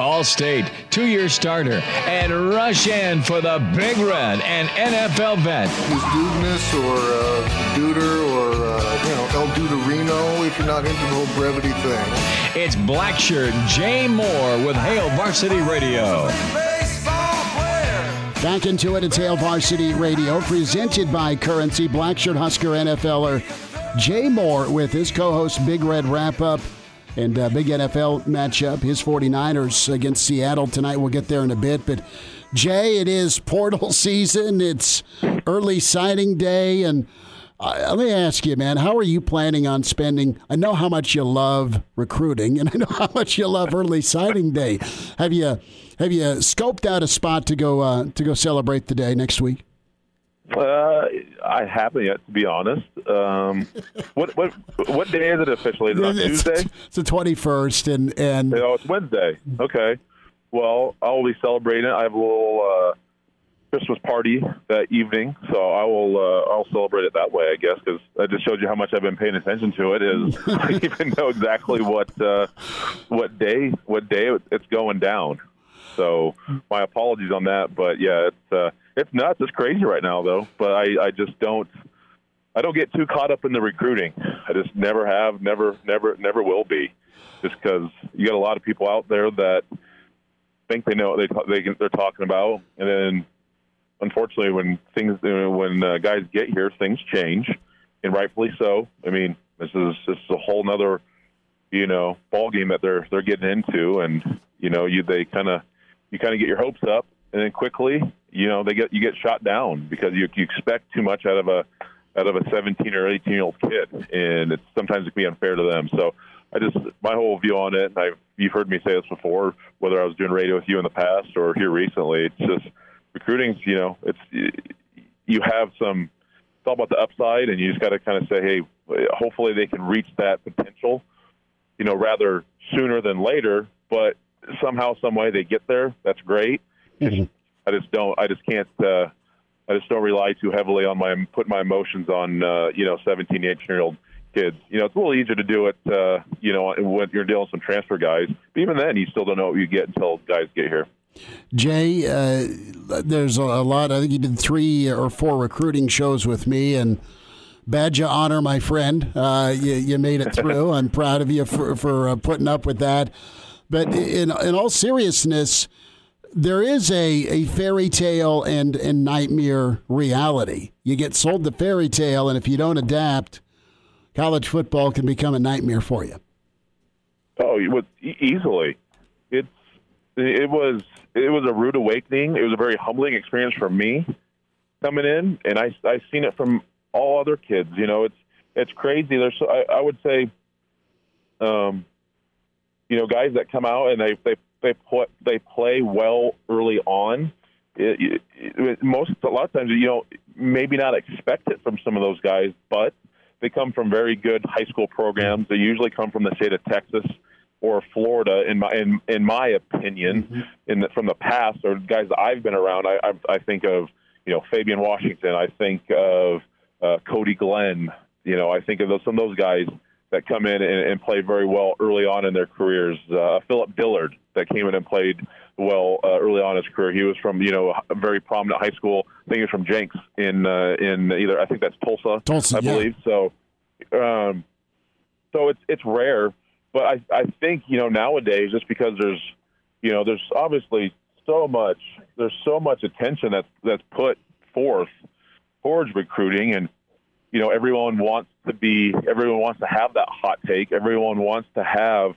All-State, two-year starter, and rush in for the Big Red and NFL vet. Is Dudeness or uh, Duder or uh, you know El Duderino if you're not into the whole brevity thing. It's Blackshirt Jay Moore with Hail Varsity Radio. Back into it, it's Hail Varsity Radio, presented by Currency. Blackshirt Husker NFLer Jay Moore with his co-host Big Red Wrap Up and uh, big NFL matchup. His 49ers against Seattle tonight. We'll get there in a bit. But, Jay, it is portal season. It's early signing day. And uh, let me ask you, man, how are you planning on spending? I know how much you love recruiting, and I know how much you love early signing day. Have you have you scoped out a spot to go uh, to go celebrate the day next week? Uh, I haven't yet, to be honest. Um, what what what day is it officially? Is it on it's, Tuesday? It's the twenty first, and and oh, it's Wednesday. Okay. Well, I will be celebrating. I have a little uh, Christmas party that evening, so I will uh, I'll celebrate it that way, I guess, because I just showed you how much I've been paying attention to it. Is I even know exactly what uh, what day what day it's going down. So my apologies on that, but yeah, it's uh, it's nuts. It's crazy right now, though. But I, I just don't I don't get too caught up in the recruiting. I just never have, never, never, never will be, just because you got a lot of people out there that think they know what they they they're talking about, and then unfortunately, when things when uh, guys get here, things change, and rightfully so. I mean, this is this is a whole nother you know ball game that they're they're getting into, and you know you they kind of you kind of get your hopes up, and then quickly, you know, they get you get shot down because you, you expect too much out of a out of a 17 or 18 year old kid, and it's sometimes it can be unfair to them. So I just my whole view on it, and I've you've heard me say this before, whether I was doing radio with you in the past or here recently. It's just recruiting's, you know, it's you have some. It's all about the upside, and you just got to kind of say, hey, hopefully they can reach that potential, you know, rather sooner than later. But somehow, some way they get there. That's great. Mm-hmm. I just don't. I just can't. Uh, I just don't rely too heavily on my put my emotions on uh, you know 17, 18 year old kids. You know, it's a little easier to do it. Uh, you know, when you're dealing with some transfer guys. But even then, you still don't know what you get until guys get here. Jay, uh, there's a lot. I think you did three or four recruiting shows with me, and badge of honor, my friend. Uh, you, you, made it through. I'm proud of you for, for uh, putting up with that. But in in all seriousness, there is a, a fairy tale and, and nightmare reality. You get sold the fairy tale, and if you don't adapt, college football can become a nightmare for you. Oh, easily. It's it was it was a rude awakening. It was a very humbling experience for me coming in, and I I seen it from all other kids. You know, it's it's crazy. There's I, I would say, um, you know, guys that come out and they they they put they play well early on. It, it, most a lot of times you know maybe not expect it from some of those guys, but they come from very good high school programs. They usually come from the state of Texas or Florida. In my in, in my opinion, mm-hmm. in the, from the past or guys that I've been around, I, I, I think of you know Fabian Washington. I think of uh, Cody Glenn. You know, I think of those, some of those guys that come in and, and play very well early on in their careers. Uh, Philip Dillard that came in and played well uh, early on in his career. He was from you know a very prominent high school. I think he was from Jenks in uh, in either I think that's Tulsa, Tulsa I believe. So, um, so it's it's rare, but I I think you know nowadays just because there's you know there's obviously so much there's so much attention that's that's put forth towards recruiting and you know everyone wants to be everyone wants to have that hot take everyone wants to have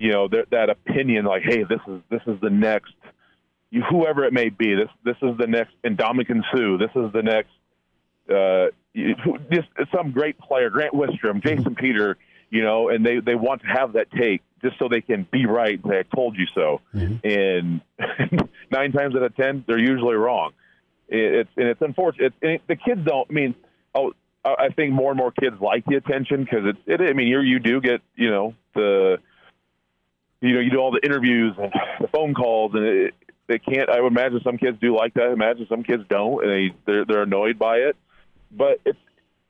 you know that, that opinion like hey this is this is the next you, whoever it may be this this is the next Ndamukong Suh this is the next uh just some great player Grant Wistrom Jason Peter you know and they they want to have that take just so they can be right and say I told you so. Mm-hmm. and nine times out of ten they're usually wrong. It's and it's unfortunate it, the kids don't I mean oh I think more and more kids like the attention because it's it I mean you you do get you know the you know, you do all the interviews and the phone calls, and it, they can't. I would imagine some kids do like that. I imagine some kids don't, and they they're, they're annoyed by it. But it's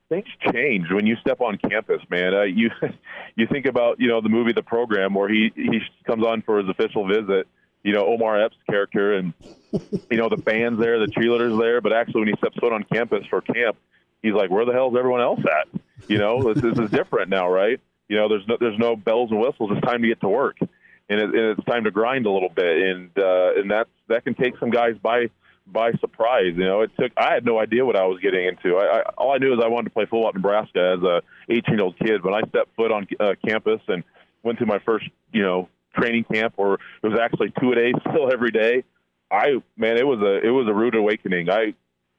things change when you step on campus, man. Uh, you you think about you know the movie The Program where he he comes on for his official visit. You know Omar Epps' character, and you know the fans there, the cheerleaders there. But actually, when he steps foot on campus for camp, he's like, "Where the hell is everyone else at?" You know, this, this is different now, right? You know, there's no there's no bells and whistles. It's time to get to work, and, it, and it's time to grind a little bit, and uh, and that's that can take some guys by by surprise. You know, it took. I had no idea what I was getting into. I, I all I knew is I wanted to play football at Nebraska as a 18 year old kid. When I stepped foot on uh, campus and went to my first, you know, training camp, or it was actually two a day still every day. I man, it was a it was a rude awakening. I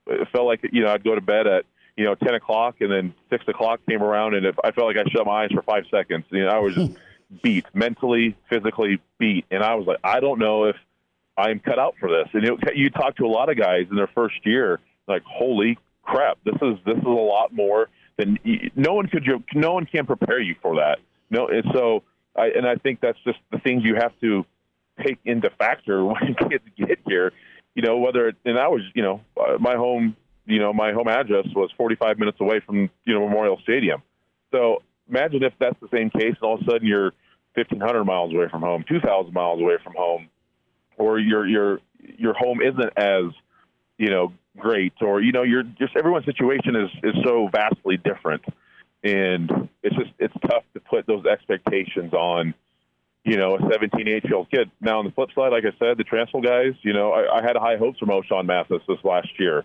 it felt like you know I'd go to bed at you know 10 o'clock, and then six o'clock came around, and if I felt like I shut my eyes for five seconds. You know, I was just beat mentally, physically beat, and I was like, I don't know if I'm cut out for this. And it, you talk to a lot of guys in their first year, like, holy crap, this is this is a lot more than no one could no one can prepare you for that. No, and so I and I think that's just the things you have to take into factor when kids get here. You know, whether and I was, you know, my home, you know, my home address was 45 minutes away from you know Memorial Stadium. So imagine if that's the same case, and all of a sudden you're 1,500 miles away from home, 2,000 miles away from home or your your your home isn't as you know great or you know you're just everyone's situation is is so vastly different. And it's just it's tough to put those expectations on you know a 17 18 year old kid. Now on the flip side like i said the transfer guys you know I, I had high hopes for Ochaun Mathis this last year.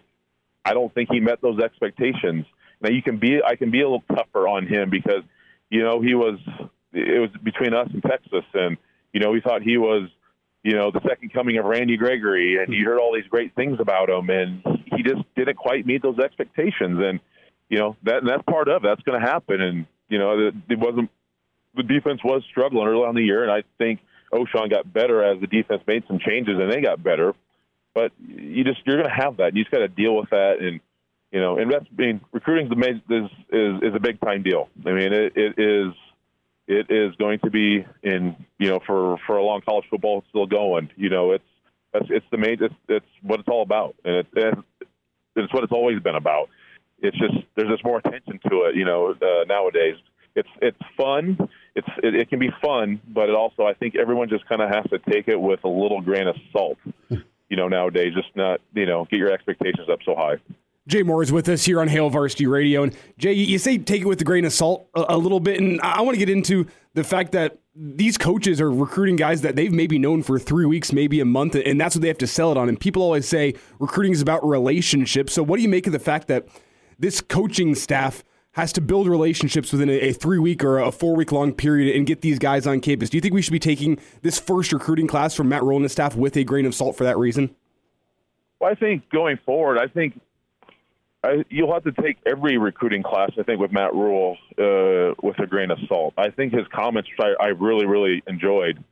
I don't think he met those expectations. Now you can be i can be a little tougher on him because you know he was it was between us and texas and you know we thought he was you know, the second coming of Randy Gregory, and you heard all these great things about him, and he just didn't quite meet those expectations. And you know that and that's part of it. that's going to happen. And you know, it, it wasn't the defense was struggling early on the year, and I think Ochaun got better as the defense made some changes and they got better. But you just you're going to have that. You just got to deal with that, and you know, and that's I mean, recruiting is is is a big time deal. I mean, it, it is it is going to be in you know for for a long college football it's still going. You know, it's it's, it's the main it's, it's what it's all about, and it's it's what it's always been about. It's just there's just more attention to it. You know, uh, nowadays it's it's fun. It's it, it can be fun, but it also I think everyone just kind of has to take it with a little grain of salt. You know, nowadays, just not you know get your expectations up so high. Jay Moore is with us here on Hail Varsity Radio. And Jay, you say take it with a grain of salt a, a little bit. And I want to get into the fact that these coaches are recruiting guys that they've maybe known for three weeks, maybe a month, and that's what they have to sell it on. And people always say recruiting is about relationships. So, what do you make of the fact that this coaching staff has to build relationships within a, a three week or a four week long period and get these guys on campus? Do you think we should be taking this first recruiting class from Matt Rhule and staff with a grain of salt for that reason? Well, I think going forward, I think I, you'll have to take every recruiting class, I think, with Matt Rhule uh, with a grain of salt. I think his comments, I, I really, really enjoyed.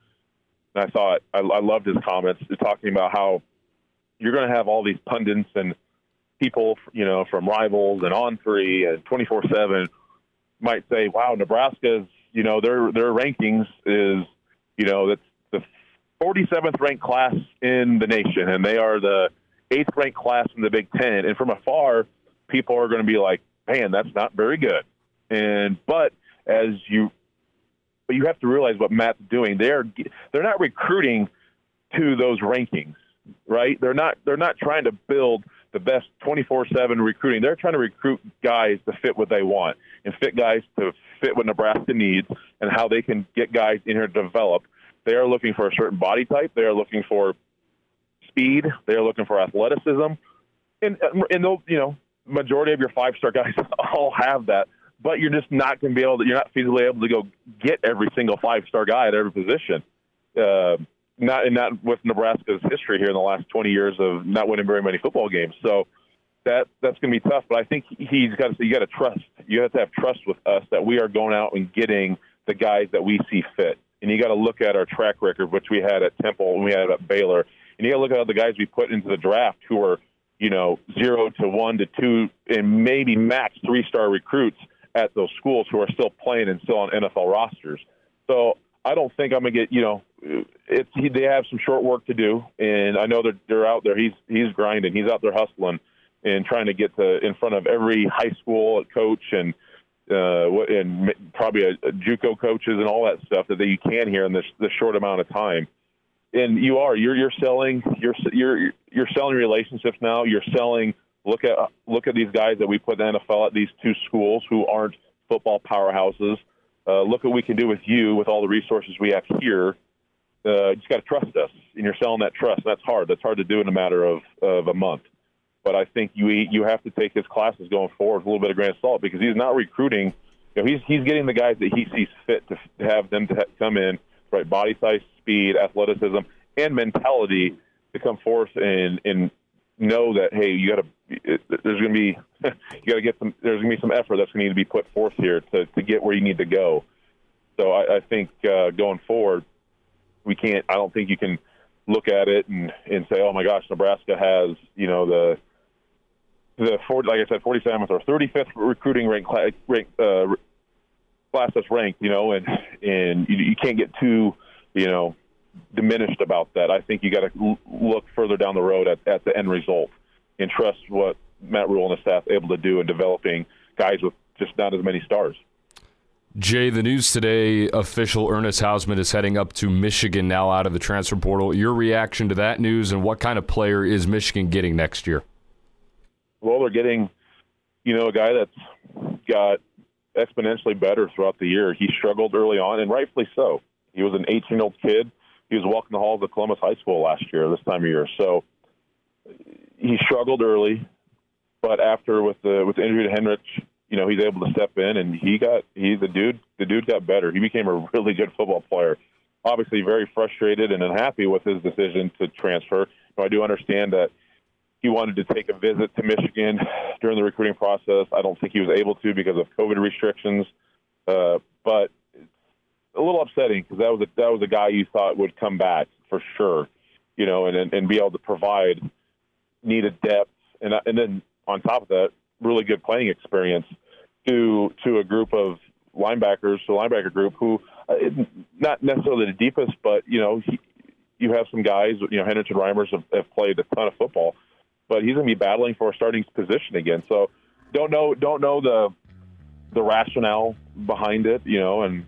And I thought, I, I loved his comments talking about how you're going to have all these pundits and people, you know, from rivals and on three and 24 7 might say, wow, Nebraska's, you know, their, their rankings is, you know, that's the 47th ranked class in the nation, and they are the eighth ranked class in the Big Ten. And from afar, people are going to be like, man, that's not very good. And but as you, but you have to realize what Matt's doing. They're they're not recruiting to those rankings, right? They're not they're not trying to build the best 24/7 recruiting. They're trying to recruit guys to fit what they want and fit guys to fit what Nebraska needs and how they can get guys in here to develop. They are looking for a certain body type. They are looking for speed. They are looking for athleticism, and and they'll you know majority of your five star guys all have that, but you're just not going to be able to. You're not feasibly able to go get every single five star guy at every position. Uh, not and not with Nebraska's history here in the last 20 years of not winning very many football games. So that that's going to be tough. But I think he's got to. Say you got to trust. You have to have trust with us that we are going out and getting the guys that we see fit. And you got to look at our track record, which we had at Temple and we had at Baylor. And you got to look at the guys we put into the draft who are you know, zero to one to two, and maybe max three star recruits at those schools who are still playing and still on NFL rosters. So I don't think I'm gonna get. You know, it's he, they have some short work to do, and I know they're they're out there. He's he's grinding. He's out there hustling and trying to get to in front of every high school coach and uh, and probably a, a JUCO coaches and all that stuff that you can hear in this this short amount of time. And you are you're you're selling you're you're you're selling relationships now. You're selling. Look at look at these guys that we put in the NFL at these two schools who aren't football powerhouses. Uh, look what we can do with you with all the resources we have here. Uh, you just got to trust us, and you're selling that trust. And that's hard. That's hard to do in a matter of, of a month. But I think you you have to take his classes going forward with a little bit of grain of salt because he's not recruiting. You know, he's he's getting the guys that he sees fit to, to have them to come in, right? Body size, speed, athleticism, and mentality to come forth and and know that hey, you got to there's going to be you got to get some there's going to be some effort that's going to need to be put forth here to to get where you need to go. So I, I think uh, going forward, we can't. I don't think you can look at it and and say, oh my gosh, Nebraska has you know the the 40, like I said, 47th or 35th recruiting rank, rank uh, class that's ranked, you know, and and you, you can't get too, you know, diminished about that. I think you got to look further down the road at, at the end result and trust what Matt Rhule and the staff able to do in developing guys with just not as many stars. Jay, the news today official Ernest Hausmann is heading up to Michigan now out of the transfer portal. Your reaction to that news and what kind of player is Michigan getting next year? well, they're getting, you know, a guy that's got exponentially better throughout the year. He struggled early on, and rightfully so. He was an 18 year old kid. He was walking the halls of Columbus High School last year, this time of year. So he struggled early, but after with the with the injury to Henrich, you know, he's able to step in, and he got he the dude the dude got better. He became a really good football player. Obviously, very frustrated and unhappy with his decision to transfer. But I do understand that he wanted to take a visit to Michigan during the recruiting process. I don't think he was able to because of COVID restrictions. Uh, but it's a little upsetting because that was a, that was a guy you thought would come back for sure, you know, and and be able to provide needed depth and and then on top of that, really good playing experience to to a group of linebackers, to linebacker group who uh, not necessarily the deepest, but you know. He, you have some guys, you know, Henderson Reimers have, have played a ton of football but he's going to be battling for a starting position again. So don't know don't know the the rationale behind it, you know, and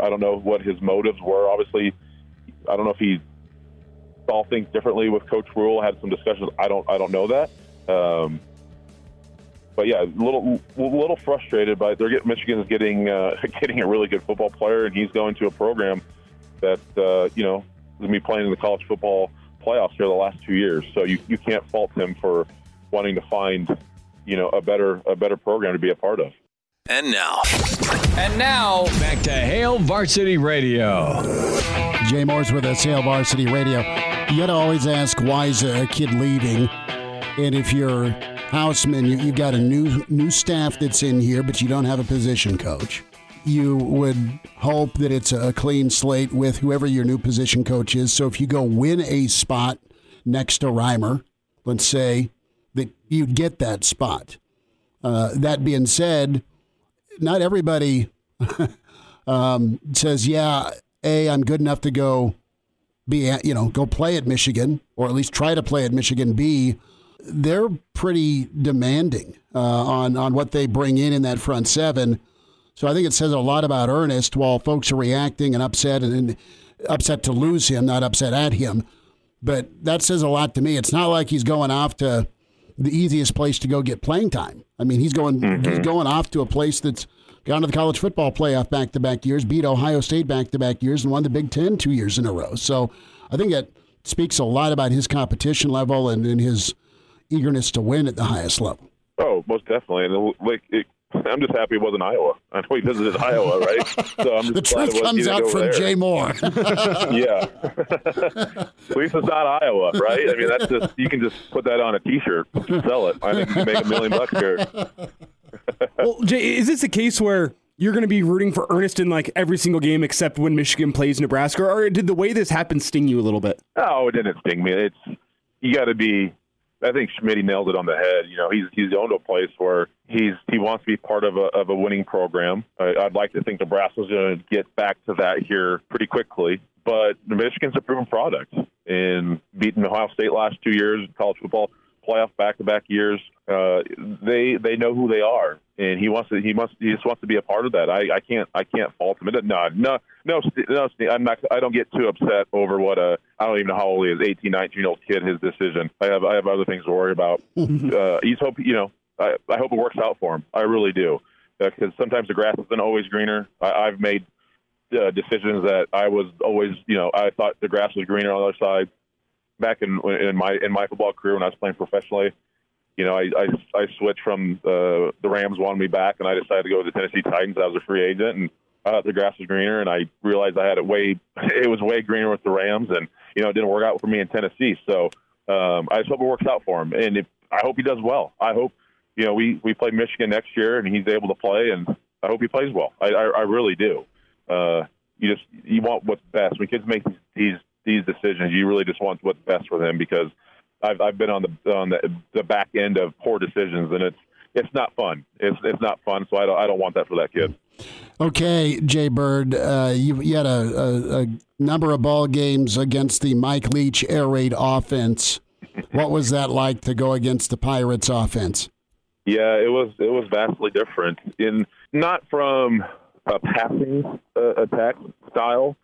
I don't know what his motives were. Obviously, I don't know if he saw things differently with Coach Rhule. Had some discussions. I don't I don't know that. Um, but yeah, a little little frustrated, but they're getting Michigan is getting uh, getting a really good football player, and he's going to a program that uh, you know is going to be playing in the college football playoffs here the last two years. So you, you can't fault him for wanting to find, you know, a better a better program to be a part of. And now, and now back to Hail Varsity Radio. Jay Moore's with us, Hail Varsity Radio. You got to always ask why is a kid leaving, and if you're Hausmann, you, you've got a new new staff that's in here, but you don't have a position coach you would hope that it's a clean slate with whoever your new position coach is. So if you go win a spot next to Reimer, let's say that you get that spot. Uh, that being said, not everybody um, says, "Yeah, a I'm good enough to go be at, you know go play at Michigan or at least try to play at Michigan." B they're pretty demanding uh, on on what they bring in in that front seven. So I think it says a lot about Ernest while folks are reacting and upset and, and upset to lose him, not upset at him. But that says a lot to me. It's not like he's going off to the easiest place to go get playing time. I mean, he's going mm-hmm. he's going off to a place that's gone to the college football playoff back to back years, beat Ohio State back to back years, and won the Big Ten two years in a row. So I think that speaks a lot about his competition level and, and his eagerness to win at the highest level. Oh, most definitely. And like it, I'm just happy it wasn't Iowa. I know he visited Iowa, right? So I'm just the truth comes out from there. Jay Moore. yeah. At least it's not Iowa, right? I mean, that's just you can just put that on a T-shirt, sell it. I think you can make a million bucks here. well, Jay, is this a case where? You're going to be rooting for Ernest in like every single game except when Michigan plays Nebraska, or did the way this happened sting you a little bit? Oh, it didn't sting me. It's you got to be I think Schmidt nailed it on the head. You know, he's he's owned a place where he's he wants to be part of a of a winning program. I, I'd like to think Nebraska's going to get back to that here pretty quickly. But Michigan's a proven product in beating Ohio State last two years, in college football playoff back to back years. Uh, they they know who they are, and he wants to he must he just wants to be a part of that. I, I can't I can't fault him. No no no no. I'm not. I don't get too upset over what a I don't even know how old he is, 18, 19 year old kid. His decision. I have I have other things to worry about. uh, he's hope you know. I, I hope it works out for him. I really do, because uh, sometimes the grass isn't always greener. I, I've made uh, decisions that I was always you know I thought the grass was greener on the other side back in in my in my football career when I was playing professionally. You know, I I, I switched from uh, the Rams wanted me back, and I decided to go to the Tennessee Titans. I was a free agent, and I thought the grass was greener, and I realized I had it way it was way greener with the Rams, and you know it didn't work out for me in Tennessee. So um, I just hope it works out for him, and if, I hope he does well. I hope you know we we play Michigan next year, and he's able to play, and I hope he plays well. I I, I really do. Uh, you just you want what's best when kids make these, these decisions, you really just want what's best for them because I've, I've been on the on the, the back end of poor decisions, and it's it's not fun. It's it's not fun. So I don't I don't want that for that kid. Okay, Jay Bird, uh, you, you had a, a, a, number of ball games against the Mike Leach air raid offense. what was that like to go against the Pirates offense? Yeah, it was it was vastly different in not from a passing uh, attack style,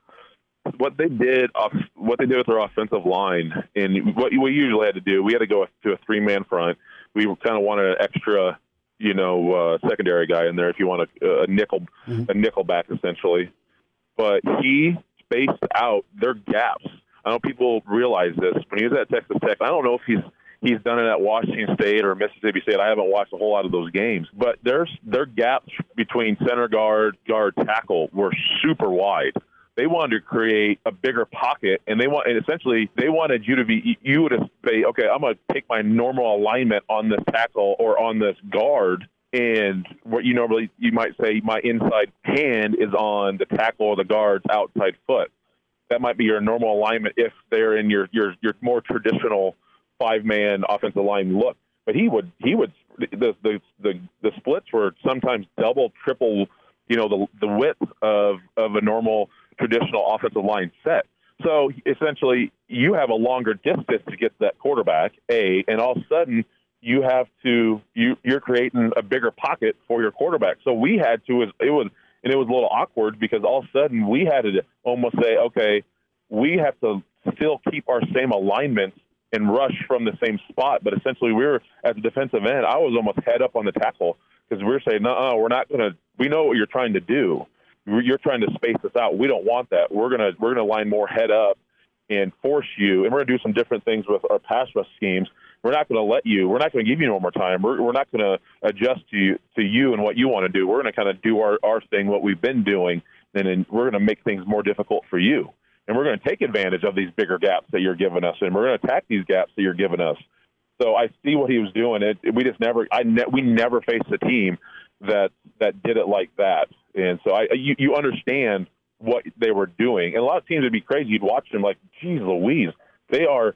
what they did off what they did with their offensive line and what we usually had to do, we had to go to a three man front. We kind of wanted an extra, you know, uh, secondary guy in there if you want a, a nickel mm-hmm. a nickel back essentially. But he spaced out their gaps. I know people realize this. When he was at Texas Tech, I don't know if he's he's done it at Washington State or Mississippi State. I haven't watched a whole lot of those games, but there's their gaps between center guard, guard, tackle were super wide they wanted to create a bigger pocket, and they want, and essentially, they wanted you to be, you would say, okay, I'm going to take my normal alignment on this tackle or on this guard, and what you normally you might say my inside hand is on the tackle or the guard's outside foot. That might be your normal alignment if they're in your your your more traditional five man offensive line look. But he would he would the the the, the splits were sometimes double, triple, you know, the the width of of a normal traditional offensive line set. So essentially, you have a longer distance to get to that quarterback, A, and all of a sudden, you have to you you're creating a bigger pocket for your quarterback. So we had to it was and it was a little awkward because all of a sudden we had to almost say, okay, we have to still keep our same alignments and rush from the same spot. But essentially, we were at the defensive end. I was almost head up on the tackle because we are saying, no, we're not going to. We know what you're trying to do you're trying to space us out. We don't want that. We're gonna we're gonna line more head up and force you, and we're gonna do some different things with our pass rush schemes. We're not going to let you. We're not going to give you no more time. We're, we're not going to adjust to you, to you and what you want to do. We're going to kind of do our, our thing, what we've been doing, and then we're going to make things more difficult for you. And we're going to take advantage of these bigger gaps that you're giving us, and we're going to attack these gaps that you're giving us. So I see what he was doing. It we just never, I ne- we never faced a team that that did it like that. And so I, you, you understand what they were doing. And a lot of teams would be crazy. You'd watch them like, geez Louise, they are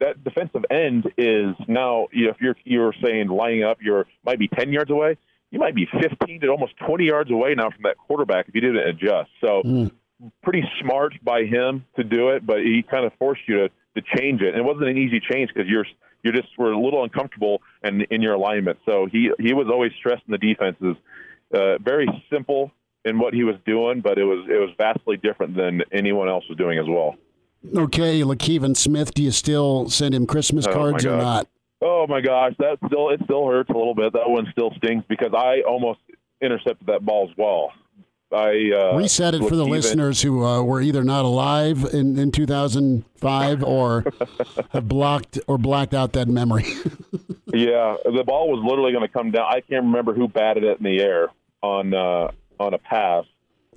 that defensive end is now. You know, if you're you're saying lining up, you're might be ten yards away. You might be 15 to almost 20 yards away now from that quarterback if you didn't adjust. So, mm. pretty smart by him to do it, but he kind of forced you to to change it. And it wasn't an easy change because you're you just were a little uncomfortable in in your alignment. So he he was always stressing the defenses uh, very simple in what he was doing, but it was it was vastly different than anyone else was doing as well. Okay, Le Kevin Smith, do you still send him Christmas oh, cards oh or not? Oh my gosh, that still it still hurts a little bit. That one still stings because I almost intercepted that ball as well. I uh, reset it for the listeners who uh, were either not alive in, in 2005 or have blocked or blacked out that memory. yeah, the ball was literally going to come down. I can't remember who batted it in the air on uh, on a pass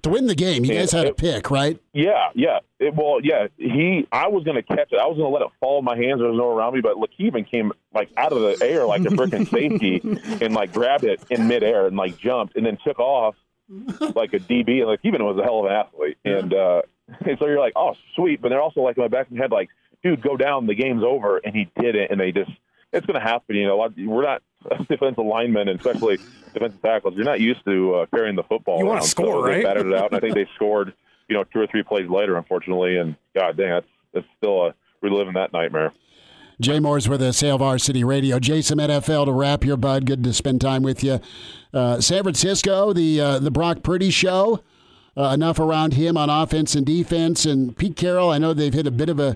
to win the game. You and guys had it, a pick, right? Yeah, yeah. It, well, yeah. He, I was going to catch it. I was going to let it fall in my hands. There was no around me, but Le Kevin came like out of the air like a freaking safety and like grabbed it in midair and like jumped and then took off like a DB, and like even was a hell of an athlete, and uh, and so you're like, oh, sweet, but they're also like in my back of my head, like, dude, go down, the game's over, and he did it, and they just it's going to happen. You know, a lot, we're not defensive linemen, and especially defensive tackles. You're not used to uh, carrying the football. You want to score, so right? They batted it out, and I think they scored. You know, two or three plays later, unfortunately, and God dang, that's that's still a reliving that nightmare. Jay Moore's with us, Hail Varsity Radio. Jason NFL to wrap your bud. Good to spend time with you. Uh, San Francisco, the uh, the Brock Purdy show. Uh, enough around him on offense and defense. And Pete Carroll, I know they've hit a bit of a,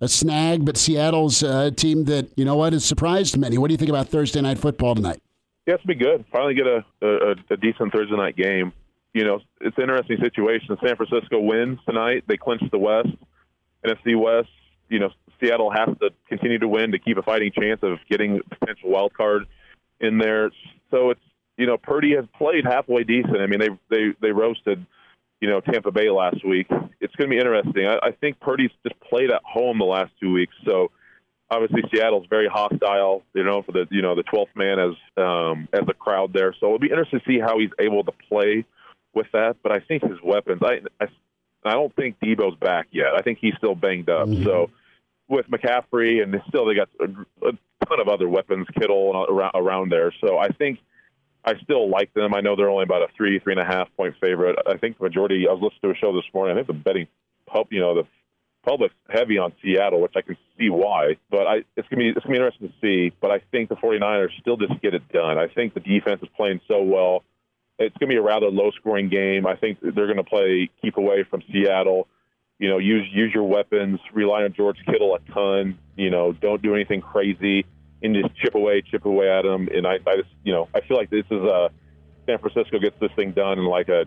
a snag, but Seattle's uh, a team that, you know what, has surprised many. What do you think about Thursday night football tonight? Yeah, it's be good. Finally get a, a, a decent Thursday night game. You know, it's an interesting situation. San Francisco wins tonight. They clinch the West, NFC West. You know, Seattle has to continue to win to keep a fighting chance of getting a potential wild card in there. So it's you know, Purdy has played halfway decent. I mean, they they they roasted you know Tampa Bay last week. It's going to be interesting. I, I think Purdy's just played at home the last two weeks, so obviously Seattle's very hostile. You know, for the you know the 12th man as um, as a crowd there. So it'll be interesting to see how he's able to play with that. But I think his weapons. I I, I don't think Deebo's back yet. I think he's still banged up. Mm-hmm. So with McCaffrey and still they got a, a ton of other weapons, Kittle around around there. So I think I still like them. I know they're only about a three, three and a half point favorite. I think the majority. I was listening to a show this morning. I think the betting pub, you know, the public's heavy on Seattle, which I can see why. But I, it's gonna be it's gonna be interesting to see. But I think the 49ers still just get it done. I think the defense is playing so well. It's gonna be a rather low scoring game. I think they're gonna play keep away from Seattle. You know, use use your weapons. Rely on George Kittle a ton. You know, don't do anything crazy and just chip away, chip away at them. And I, I just, you know, I feel like this is a San Francisco gets this thing done in like a,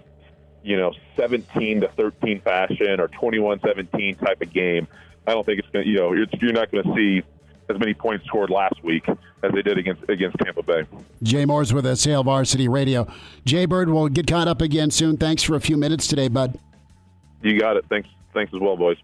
you know, 17 to 13 fashion or 21-17 type of game. I don't think it's going to, you know, you're, you're not going to see as many points scored last week as they did against against Tampa Bay. Jay Moore's with us, Hail Varsity Radio. Jay Bird, we'll get caught up again soon. Thanks for a few minutes today, bud. You got it. Thanks. Thanks as well, boys.